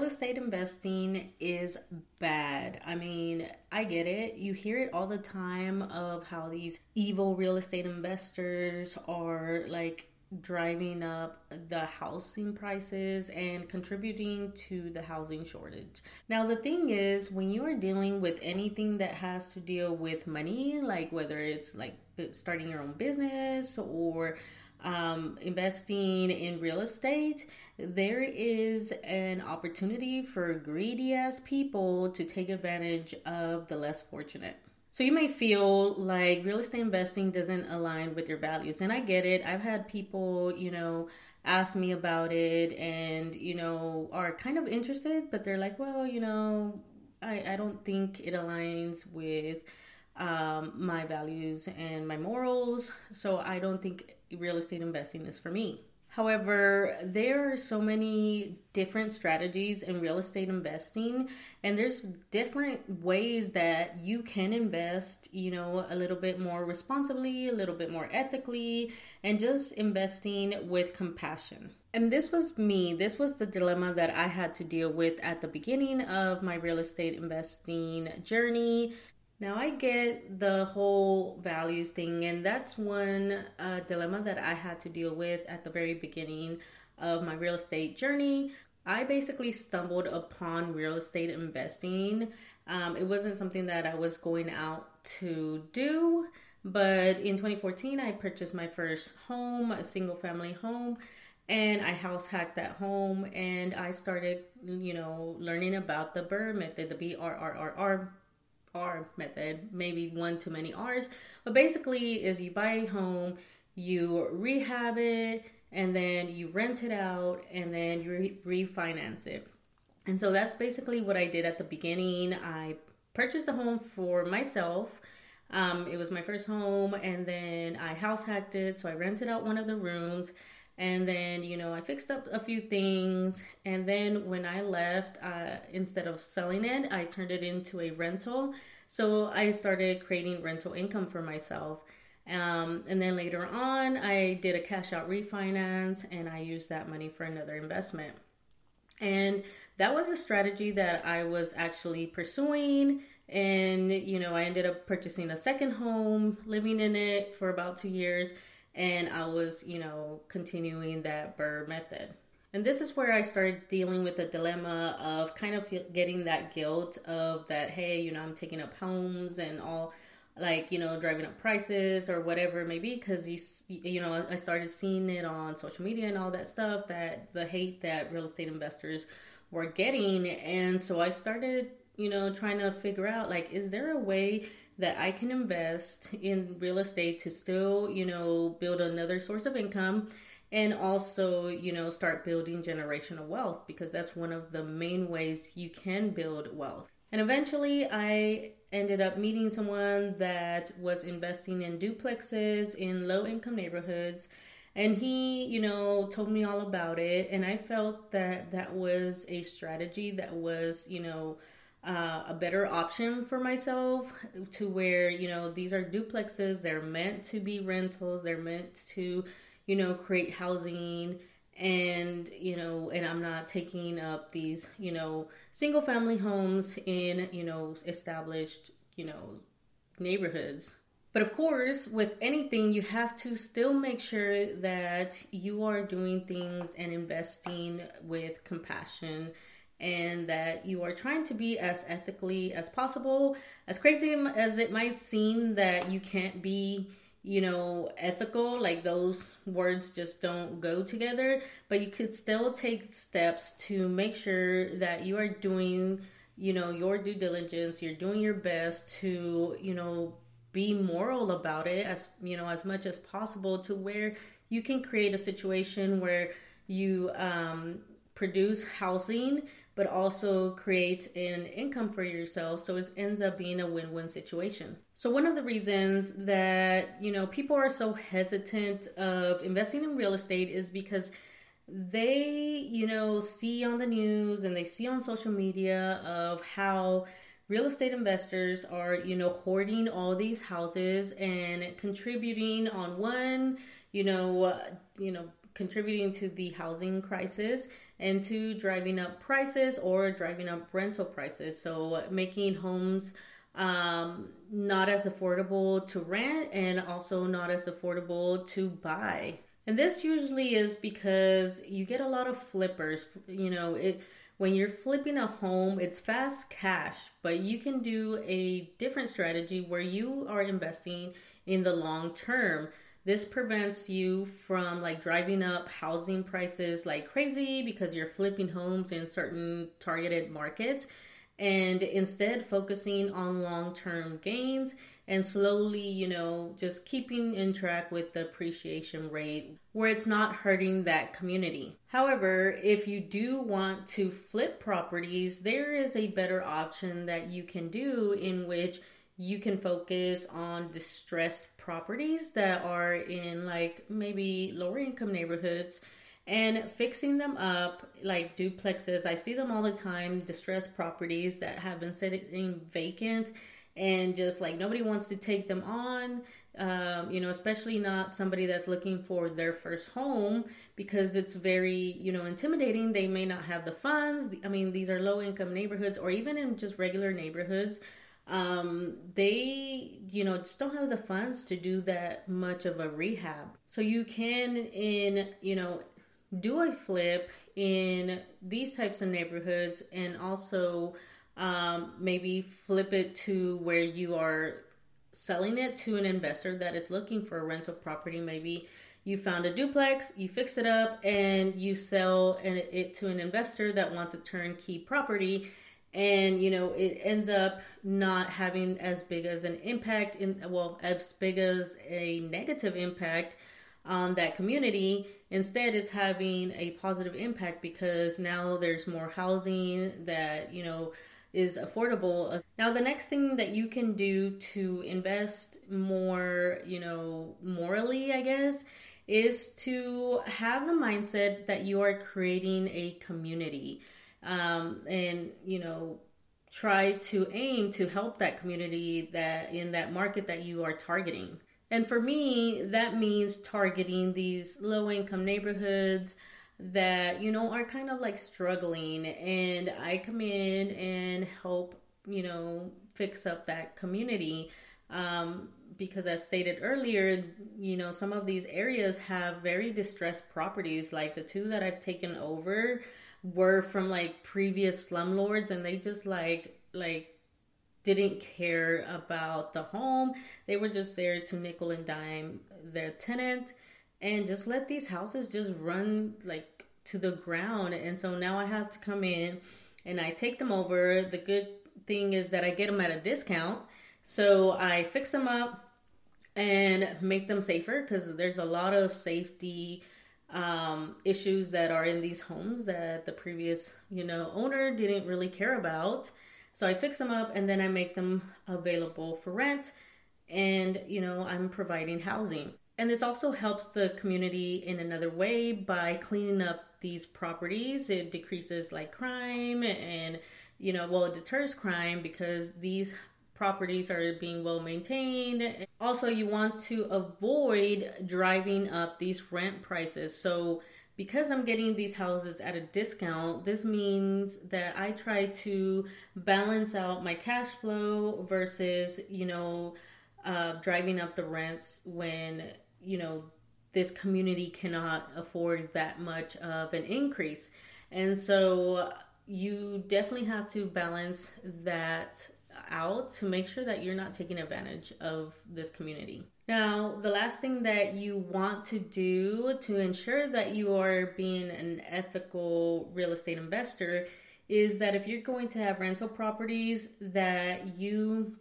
Real estate investing is bad. I mean, I get it. You hear it all the time of how these evil real estate investors are like driving up the housing prices and contributing to the housing shortage. Now, the thing is, when you are dealing with anything that has to deal with money, like whether it's like starting your own business or um, investing in real estate, there is an opportunity for greedy ass people to take advantage of the less fortunate. So you may feel like real estate investing doesn't align with your values. And I get it. I've had people, you know, ask me about it and, you know, are kind of interested, but they're like, well, you know, I, I don't think it aligns with um, my values and my morals. So I don't think real estate investing is for me. However, there are so many different strategies in real estate investing, and there's different ways that you can invest, you know, a little bit more responsibly, a little bit more ethically, and just investing with compassion. And this was me, this was the dilemma that I had to deal with at the beginning of my real estate investing journey. Now, I get the whole values thing, and that's one uh, dilemma that I had to deal with at the very beginning of my real estate journey. I basically stumbled upon real estate investing. Um, it wasn't something that I was going out to do, but in 2014, I purchased my first home, a single family home and I house hacked that home and I started, you know, learning about the BRRRR method, the B R R R R R method, maybe one too many R's. But basically, is you buy a home, you rehab it, and then you rent it out, and then you re- refinance it. And so that's basically what I did at the beginning. I purchased a home for myself. Um, it was my first home, and then I house hacked it. So I rented out one of the rooms and then you know i fixed up a few things. And then when i left uh, instead of selling it i turned it into a rental. So i started creating rental income for myself. Um, and then later on i did a cash out refinance and i used that money for another investment. And that was a strategy that i was actually pursuing. And you know i ended up purchasing a second home living in it for about two years and I was, you know, continuing that BRRRR method. And this is where I started dealing with the dilemma of kind of getting that guilt of that, hey, you know, I'm taking up homes and all, like, you know, driving up prices or whatever it may be, because you, you know, I started seeing it on social media and all that stuff that the hate that real estate investors were getting. And so I started, you know, trying to figure out, like, is there a way that I can invest in real estate to still, you know, build another source of income and also, you know, start building generational wealth because that's one of the main ways you can build wealth. And eventually, I ended up meeting someone that was investing in duplexes in low income neighborhoods. And he, you know, told me all about it. And I felt that that was a strategy that was, you know, uh, a better option for myself to where you know these are duplexes. They're meant to be rentals. They're meant to you know create housing. And you know and i'm not taking up these you know single family homes in you know established you know neighborhoods. But of course with anything you have to still make sure that you are doing things and investing with compassion and that you are trying to be as ethically as possible. As crazy as it might seem that you can't be, you know, ethical, like those words just don't go together, but you could still take steps to make sure that you are doing, you know, your due diligence, you're doing your best to, you know, be moral about it as, you know, as much as possible to where you can create a situation where you um produce housing but also create an income for yourself so it ends up being a win-win situation. So one of the reasons that you know people are so hesitant of investing in real estate is because they you know see on the news and they see on social media of how real estate investors are you know hoarding all these houses and contributing on one you know uh, you know contributing to the housing crisis and to driving up prices or driving up rental prices. So making homes um, not as affordable to rent and also not as affordable to buy. And this usually is because you get a lot of flippers. You know, it when you're flipping a home, it's fast cash, but you can do a different strategy where you are investing in the long term. This prevents you from like driving up housing prices like crazy because you're flipping homes in certain targeted markets and instead focusing on long term gains and slowly, you know, just keeping in track with the appreciation rate where it's not hurting that community. However, if you do want to flip properties, there is a better option that you can do in which you can focus on distressed properties that are in like maybe lower income neighborhoods and fixing them up like duplexes. I see them all the time, distressed properties that have been sitting vacant and just like nobody wants to take them on. Um, you know, especially not somebody that's looking for their first home because it's very, you know, intimidating. They may not have the funds. I mean, these are low income neighborhoods or even in just regular neighborhoods. Um, they, you know, just don't have the funds to do that much of a rehab. So you can, in, you know, do a flip in these types of neighborhoods and also um, maybe flip it to where you are selling it to an investor that is looking for a rental property. Maybe you found a duplex, you fix it up, and you sell it to an investor that wants a turnkey property. And you know it ends up not having as big as an impact in well as big as a negative impact on that community. Instead, it's having a positive impact because now there's more housing that, you know, is affordable. Now, the next thing that you can do to invest more, you know, morally, I guess, is to have the mindset that you are creating a community um, and, you know, try to aim to help that community that in that market that you are targeting. And for me, that means targeting these low income neighborhoods that, you know, are kind of like struggling. And I come in and help, you know, fix up that community. Um, because as stated earlier, you know, some of these areas have very distressed properties. Like the two that I've taken over were from like previous slumlords and they just like, like didn't care about the home. They were just there to nickel and dime their tenant and just let these houses just run like to the ground. And so now I have to come in and I take them over. The good thing is that I get them at a discount. So I fix them up and make them safer because there's a lot of safety um, issues that are in these homes that the previous, you know, owner didn't really care about. So I fix them up and then I make them available for rent and you know, I'm providing housing. And this also helps the community in another way by cleaning up these properties. It decreases like crime and you know, well, it deters crime because these properties are being well maintained. Also, you want to avoid driving up these rent prices. So because I'm getting these houses at a discount, this means that I try to balance out my cash flow versus, you know, uh, driving up the rents when, you know, this community cannot afford that much of an increase. And so you definitely have to balance that out to make sure that you're not taking advantage of this community. Now, the last thing that you want to do to ensure that you are being an ethical real estate investor is that if you're going to have rental properties that you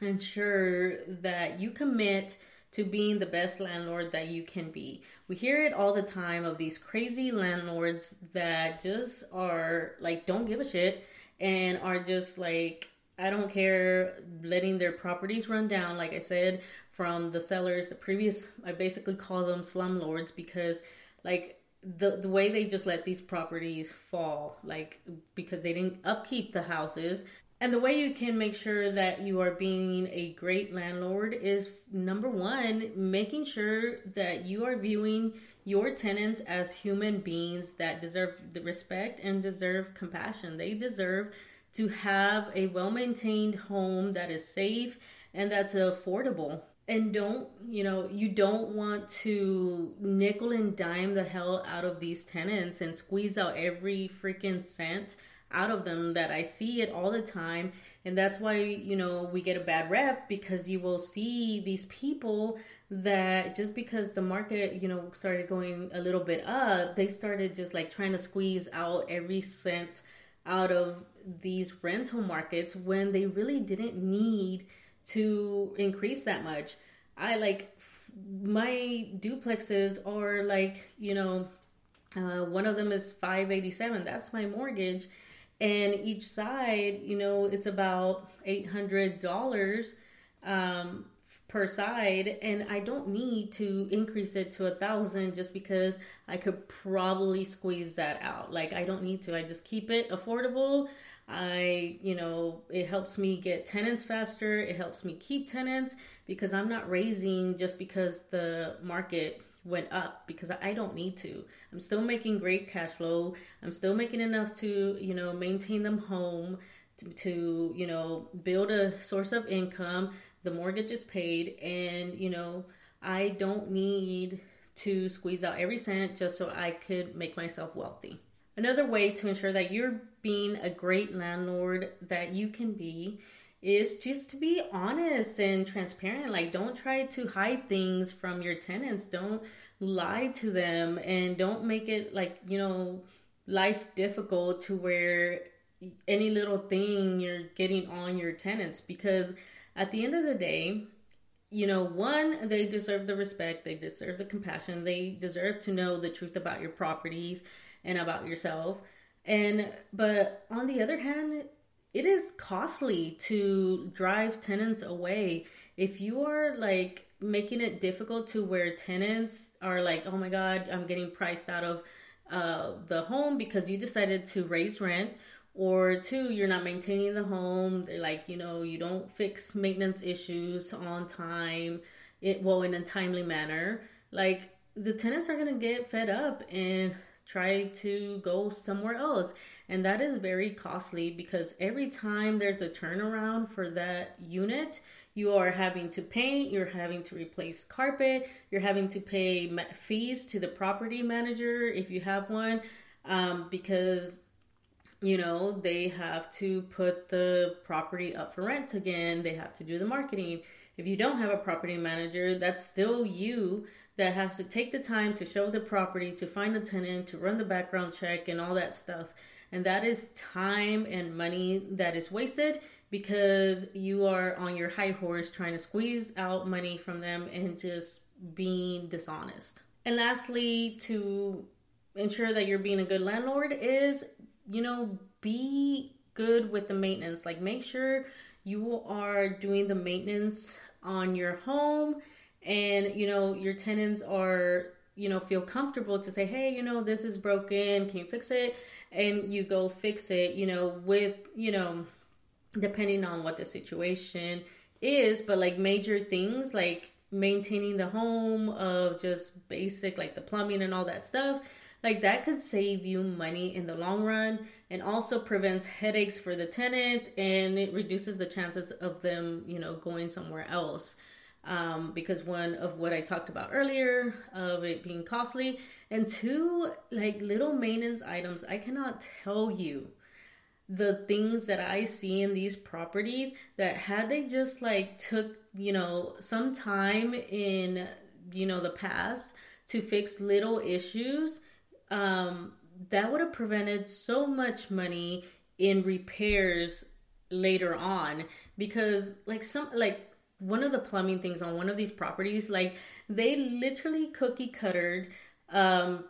ensure that you commit to being the best landlord that you can be. We hear it all the time of these crazy landlords that just are like don't give a shit and are just like I don't care letting their properties run down like I said from the sellers. The previous, I basically call them slumlords because, like, the the way they just let these properties fall, like because they didn't upkeep the houses. And the way you can make sure that you are being a great landlord is number one, making sure that you are viewing your tenants as human beings that deserve the respect and deserve compassion. They deserve to have a well maintained home that is safe and that's affordable. And don't, you know, you don't want to nickel and dime the hell out of these tenants and squeeze out every freaking cent out of them that I see it all the time. And that's why, you know, we get a bad rep because you will see these people that just because the market, you know, started going a little bit up, they started just like trying to squeeze out every cent out of these rental markets when they really didn't need to increase that much. I like my duplexes are like, you know, uh, one of them is 587. That's my mortgage and each side you know it's about $800 um, per side and i don't need to increase it to a thousand just because i could probably squeeze that out like i don't need to i just keep it affordable i you know it helps me get tenants faster it helps me keep tenants because i'm not raising just because the market went up because I don't need to. I'm still making great cash flow. I'm still making enough to, you know, maintain them home, to, to, you know, build a source of income. The mortgage is paid, and, you know, I don't need to squeeze out every cent just so I could make myself wealthy. Another way to ensure that you're being a great landlord that you can be is just to be honest and transparent. Like, don't try to hide things from your tenants. Don't lie to them and don't make it like, you know, life difficult to where any little thing you're getting on your tenants because at the end of the day, you know, one, they deserve the respect, they deserve the compassion, they deserve to know the truth about your properties and about yourself. And, but on the other hand, it is costly to drive tenants away. If you are like making it difficult to where tenants are like, oh my God, I'm getting priced out of uh, the home because you decided to raise rent, or two, you're not maintaining the home. They're like, you know, you don't fix maintenance issues on time, it well in a timely manner. Like the tenants are gonna get fed up and try to go somewhere else. And that is very costly because every time there's a turnaround for that unit, you are having to paint, you're having to replace carpet, you're having to pay fees to the property manager if you have one, um, because you know they have to put the property up for rent again, they have to do the marketing. If you don't have a property manager, that's still you that has to take the time to show the property, to find a tenant, to run the background check, and all that stuff. And that is time and money that is wasted because you are on your high horse trying to squeeze out money from them and just being dishonest. And lastly, to ensure that you're being a good landlord is, you know, be good with the maintenance. Like, make sure you are doing the maintenance on your home and you know your tenants are you know feel comfortable to say hey you know this is broken. Can you fix it? And you go fix it you know with you know depending on what the situation is. But like major things like maintaining the home of just basic like the plumbing and all that stuff like that could save you money in the long run and also prevents headaches for the tenant and it reduces the chances of them you know going somewhere else um, because one of what I talked about earlier of it being costly, and two, like little maintenance items. I cannot tell you the things that I see in these properties that had they just like took, you know, some time in, you know, the past to fix little issues, um, that would have prevented so much money in repairs later on because like some like one of the plumbing things on one of these properties, like they literally cookie cuttered um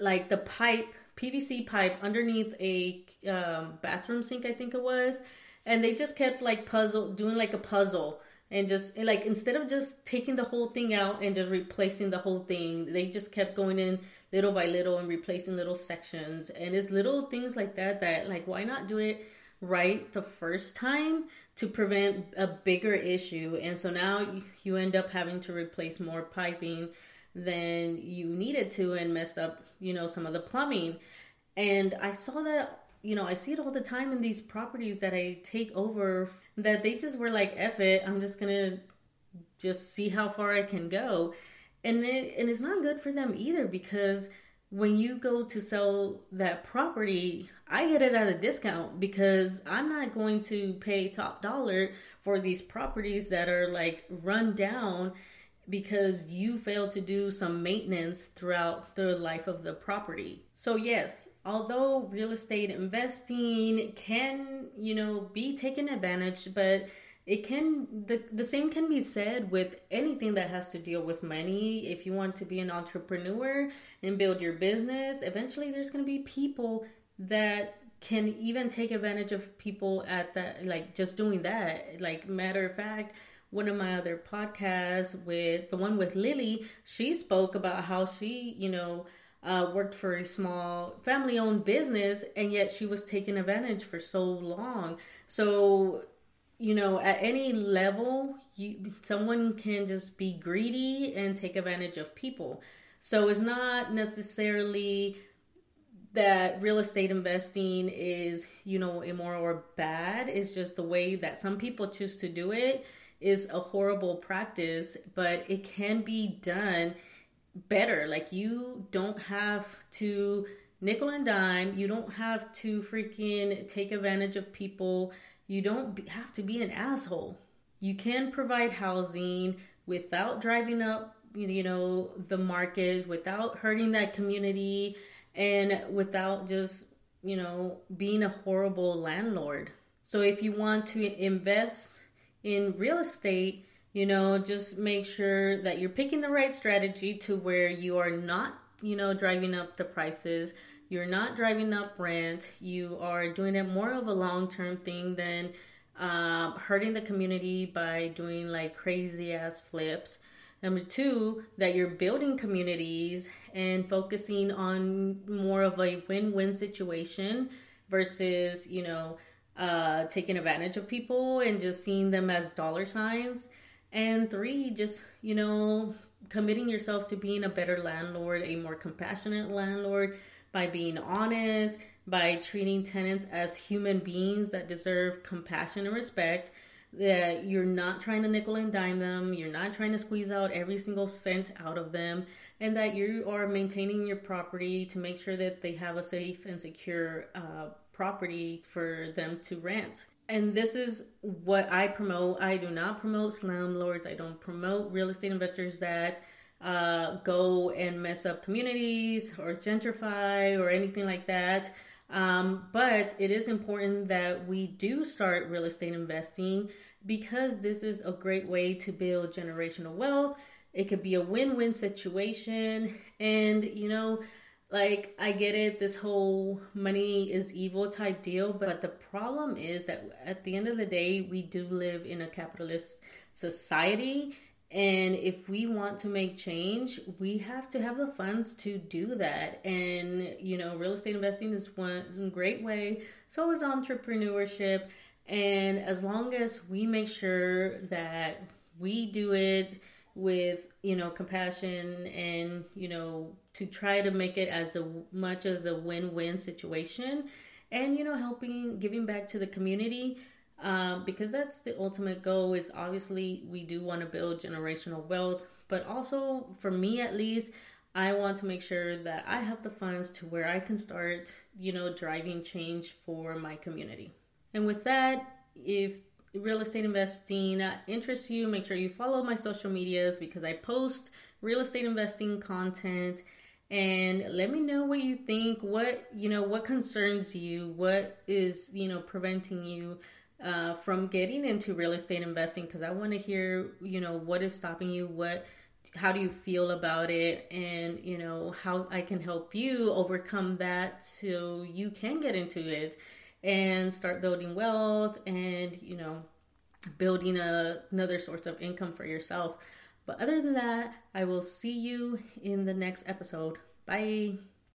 like the pipe, PVC pipe underneath a um, bathroom sink, I think it was, and they just kept like puzzle doing like a puzzle and just like instead of just taking the whole thing out and just replacing the whole thing they just kept going in little by little and replacing little sections and it's little things like that that like why not do it right the first time to prevent a bigger issue. And so now you end up having to replace more piping than you needed to and messed up, you know, some of the plumbing. And I saw that you know, I see it all the time in these properties that I take over that they just were like, F it, I'm just gonna just see how far I can go. And it, and it's not good for them either because when you go to sell that property, I get it at a discount because I'm not going to pay top dollar for these properties that are like run down because you failed to do some maintenance throughout the life of the property. So yes, although real estate investing can, you know, be taken advantage, but it can the the same can be said with anything that has to deal with money. If you want to be an entrepreneur and build your business, eventually there's going to be people that can even take advantage of people at that like just doing that. Like matter of fact, one of my other podcasts with the one with Lily, she spoke about how she, you know, uh, worked for a small family owned business and yet she was taken advantage for so long. So, you know, at any level, you, someone can just be greedy and take advantage of people. So it's not necessarily that real estate investing is, you know, immoral or bad. It's just the way that some people choose to do it is a horrible practice, but it can be done better. Like you don't have to nickel and dime. You don't have to freaking take advantage of people. You don't have to be an asshole. You can provide housing without driving up, you know, the market, without hurting that community, and without just, you know, being a horrible landlord. So if you want to invest in real estate, you know, just make sure that you're picking the right strategy to where you are not, you know, driving up the prices. You're not driving up rent. You are doing it more of a long term thing than um, hurting the community by doing like crazy ass flips. Number two, that you're building communities and focusing on more of a win win situation versus, you know, uh, taking advantage of people and just seeing them as dollar signs. And three, just, you know, committing yourself to being a better landlord, a more compassionate landlord by being honest, by treating tenants as human beings that deserve compassion and respect. That you're not trying to nickel and dime them, you're not trying to squeeze out every single cent out of them, and that you are maintaining your property to make sure that they have a safe and secure uh, property for them to rent. And this is what I promote. I do not promote slumlords. I don't promote real estate investors that uh, go and mess up communities or gentrify or anything like that. Um, but it is important that we do start real estate investing because this is a great way to build generational wealth. It could be a win win situation. And, you know, like I get it, this whole money is evil type deal, but the problem is that at the end of the day, we do live in a capitalist society. And if we want to make change, we have to have the funds to do that. And, you know, real estate investing is one great way. So is entrepreneurship. And as long as we make sure that we do it with, you know, compassion and, you know, to try to make it as a, much as a win-win situation and you know helping giving back to the community um, because that's the ultimate goal is obviously we do want to build generational wealth but also for me at least i want to make sure that i have the funds to where i can start you know driving change for my community. And with that if real estate investing interests you make sure you follow my social medias because i post real estate investing content. And let me know what you think what you know what concerns you what is you know preventing you uh, from getting into real estate investing because i want to hear you know what is stopping you what how do you feel about it and you know how i can help you overcome that so you can get into it and start building wealth and you know building a, another source of income for yourself but other than that, I will see you in the next episode. Bye.